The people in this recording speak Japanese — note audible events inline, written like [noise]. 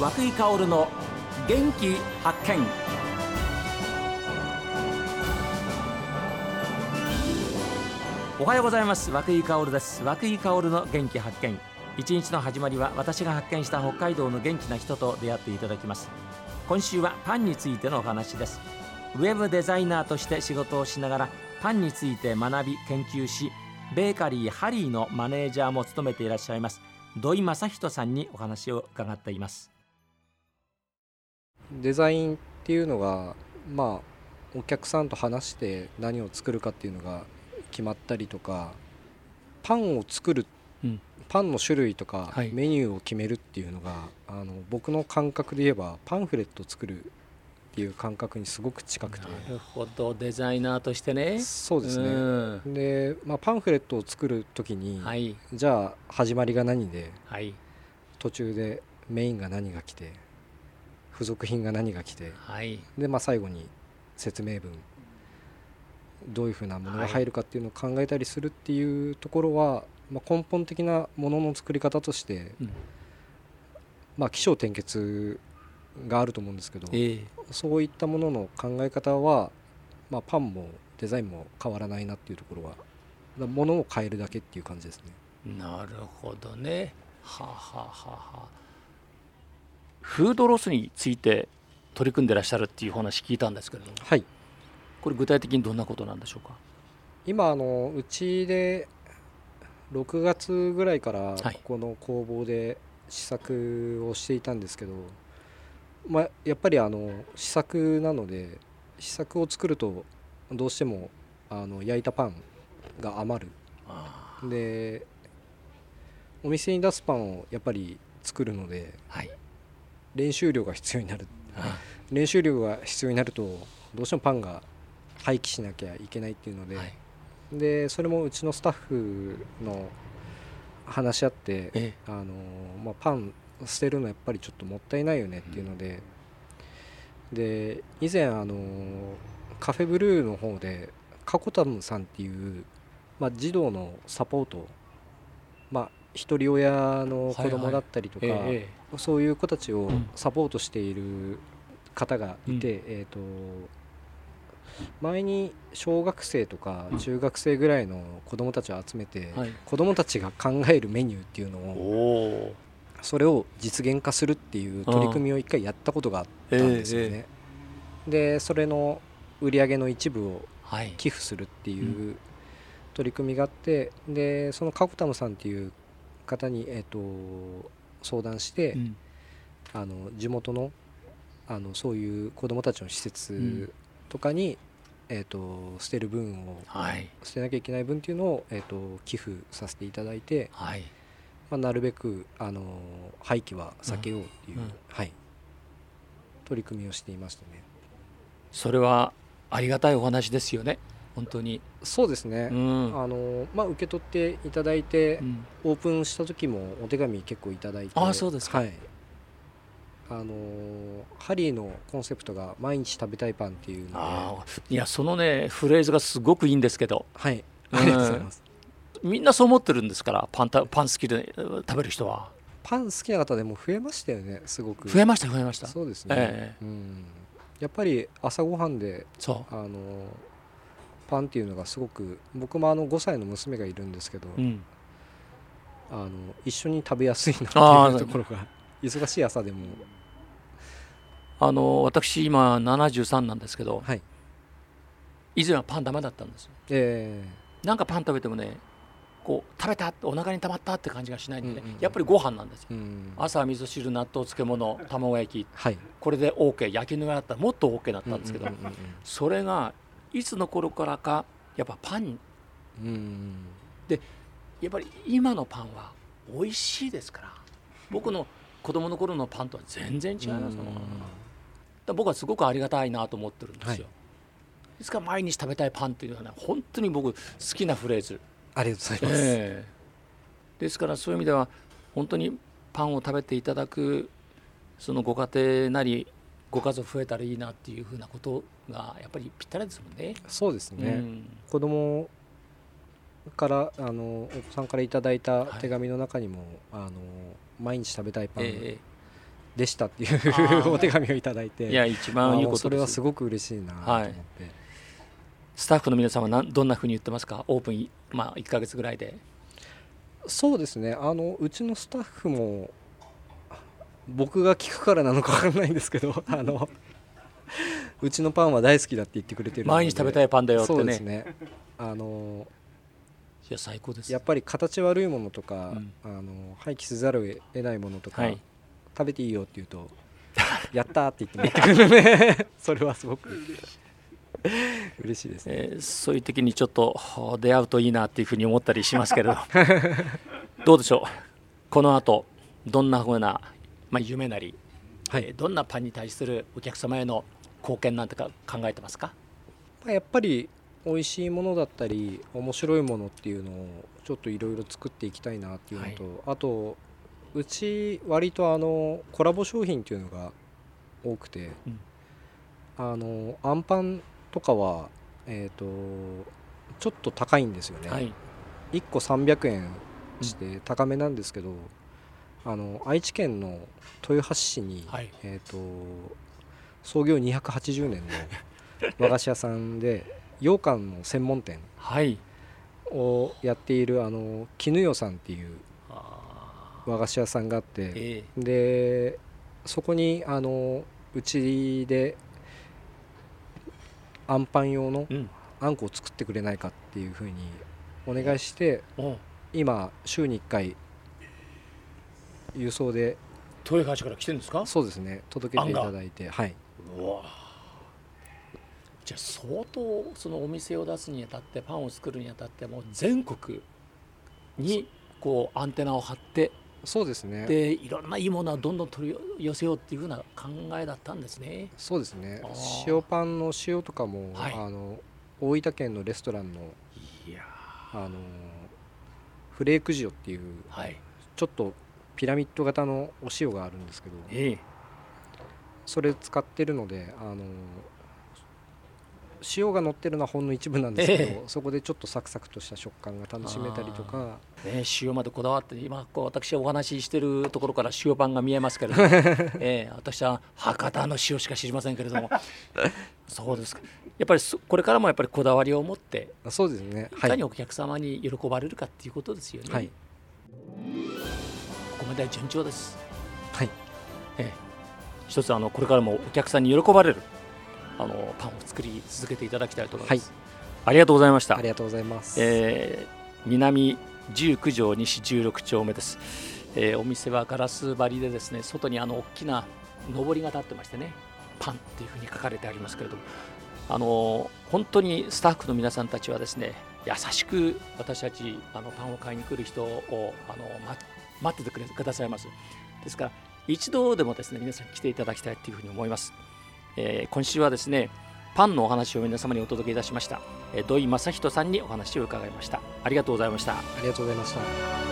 和久井薫の元気発見。おはようございます。和久井薫です。和久井薫の元気発見。一日の始まりは私が発見した北海道の元気な人と出会っていただきます。今週はパンについてのお話です。ウェブデザイナーとして仕事をしながらパンについて学び研究しベーカリーハリーのマネージャーも務めていらっしゃいます土井正人さんにお話を伺っています。デザインっていうのがまあお客さんと話して何を作るかっていうのが決まったりとかパンを作る、うん、パンの種類とかメニューを決めるっていうのが、はい、あの僕の感覚で言えばパンフレットを作るっていう感覚にすごく近くて。なるほど。デザイナーとしてね。そうですね、うん、で、まあ、パンフレットを作る時に、はい、じゃあ始まりが何で、はい、途中でメインが何が来て付属品が何が来て、はい、で、まあ、最後に説明文どういうふうなものが入るかっていうのを考えたりするっていうところは、まあ、根本的なものの作り方として、うん、まあ起承転結があると思うんですけど、えー、そういったものの考え方は、まあ、パンもデザインも変わらないなっていうところはものを変えるだけっていう感じですね。なるほどね。はあ、はあはあフードロスについて取り組んでらっしゃるっていう話聞いたんですけれども、はい、これ具体的にどんなことなんでしょうか？今あのうちで6月ぐらいからここの工房で試作をしていたんですけど、まあ、やっぱりあの試作なので試作を作るとどうしてもあの焼いたパンが余る。でお店に出すパンをやっぱり作るので、はい、練習量が必要になる、練習量が必要になるとどうしてもパンが廃棄しなきゃいけないっていうので、はい、でそれもうちのスタッフの話し合ってあの、まあ、パン捨てるのやっぱりちょっともったいないよねっていうので、うん、で以前あのカフェブルーの方でカコタムさんっていう、まあ、児童のサポートまあ一人親の子供だったりとか、はいはい。ええ、そういう子たちをサポートしている方がいて、うん、えーと、前に小学生とか中学生ぐらいの子供たちを集めて、うん、子供たちが考えるメニューっていうのをそれを実現化するっていう取り組みを一回やったことがあったんですよね。え、でそれの売り上げの一部を寄付するっていう取り組みがあってでそのカコタムさんっていう方に、えーと、相談して、うん、あの地元のあのそういう子どもたちの施設とかに、うん、えーと、捨てる分を、はい、捨てなきゃいけない分っていうのを、えーと、寄付させていただいて、はい、まあ、なるべくあの廃棄は避けようっていう、うん、はい、取り組みをしていましたね。それはありがたいお話ですよね。本当に。そうですね、うん、あのまあ、受け取っていただいて、うん、オープンした時もお手紙結構いただいてあそうですか、はい、あのハリーのコンセプトが毎日食べたいパンっていうので。いやそのねフレーズがすごくいいんですけど。はい。ありがとうございます、みんなそう思ってるんですからパンパン好きで食べる人は。パン好きな方でも増えましたよねすごく。増えました増えました。そうですね、えー、うん。やっぱり朝ごはんでそう。あのパンっていうのがすごく僕もあの5歳の娘がいるんですけど、うん、あの一緒に食べやすいなっていうところが [laughs] 忙しい朝でも。あの私今73なんですけど、はい、以前はパンダメだったんですよ、えー、なんかパン食べてもねこう食べたお腹にたまったって感じがしないんでね、うんうん、やっぱりご飯なんですよ、うん、朝味噌汁納豆漬物卵焼き、はい、これで OK 焼きの上だったらもっと OK だったんですけど、それがいつの頃からかやっぱパン。でやっぱり今のパンは美味しいですから。僕の子供の頃のパンとは全然違います。もん。僕はすごくありがたいなと思ってるんですよ、はい、ですから毎日食べたいパンというのはね本当に僕好きなフレーズ。ありがとうございます、えー、ですからそういう意味では本当にパンを食べていただくそのご家庭なりご家族増えたらいいなっていうふうなことがやっぱりぴったりですもんね。そうですね、うん、子供からあのお子さんからいただいた手紙の中にも、はい、あの毎日食べたいパンっでしたっていうお手紙をいただいていや一番いいことそれはすごく嬉しいなと思って、はい、スタッフの皆さんは何どんなふうに言ってますか？オープン、まあ、1か月ぐらいで。そうですね。あのうちのスタッフも僕が聞くからなのか分かんないんですけど [laughs] あのうちのパンは大好きだって言ってくれてる毎日食べたいパンだよってね。そうですね。あのいや最高です。やっぱり形悪いものとか、うん、あの廃棄せざるを得ないものとか、はい、食べていいよって言うと [laughs] やったって言って持ってくるので [laughs] それはすごく嬉しいですね、えー、そういう時にちょっと出会うといいなっていうふうに思ったりしますけれど。どうでしょう？この後どんなふうな、まあ、夢なり、はい、えー、どんなパンに対するお客様への貢献なんてか考えてますか？やっぱり美味しいものだったり面白いものっていうのをちょっといろいろ作っていきたいなっていうのと、はい、あとうち割とあのコラボ商品っていうのが多くて、うん、あのあんパンとかはえっ、ー、とちょっと高いんですよね、はい、1個300円して高めなんですけど、あの愛知県の豊橋市に、はい、えーと創業280年の和菓子屋さんで [laughs] 羊羹の専門店をやっているあの絹代さんっていう和菓子屋さんがあって、でそこにあのうちであんパン用のあんこを作ってくれないかっていうふうにお願いして、今週に1回輸送で。豊橋から来てるんですか？そうですね。届けていただいて。はい。じゃあ相当そのお店を出すにあたってパンを作るにあたっても全国にこうアンテナを張ってそうですね。でいろんないいものはどんどん取り寄せようっていうふうな考えだったんですね。そうですね。塩パンの塩とかも、はい、あの大分県のレストランのいやあのフレーク塩っていう、はい、ちょっとピラミッド型のお塩があるんですけど、ええ、それ使ってるのであの塩が乗ってるのはほんの一部なんですけど、えー、そこでちょっとサクサクとした食感が楽しめたりとか、ね、塩までこだわって今こう私お話ししてるところから塩パンが見えますけれども、[laughs] えー、私は博多の塩しか知りませんけれども。[laughs] そうですか。やっぱりこれからもやっぱりこだわりを持ってそうですね、い、かにお客様に喜ばれるかっていうことですよね。はい、までは順調です。はい、えー一つあのこれからもお客さんに喜ばれるあのパンを作り続けていただきたいと思います、はい、ありがとうございました。ありがとうございます、えー、南19条西16丁目です、えー、お店はガラス張りでですね外にあの大きな上りが立ってましてねパンっていうふうに書かれてありますけれどもあの本当にスタッフの皆さんたちはですね優しく私たちあのパンを買いに来る人をあの、ま、待っててくれくださいます。ですから一度でもですね皆さん来ていただきたいというふうに思います、えー、今週はですねパンのお話を皆様にお届けいたしました。土井正人さんにお話を伺いました。ありがとうございました。ありがとうございました。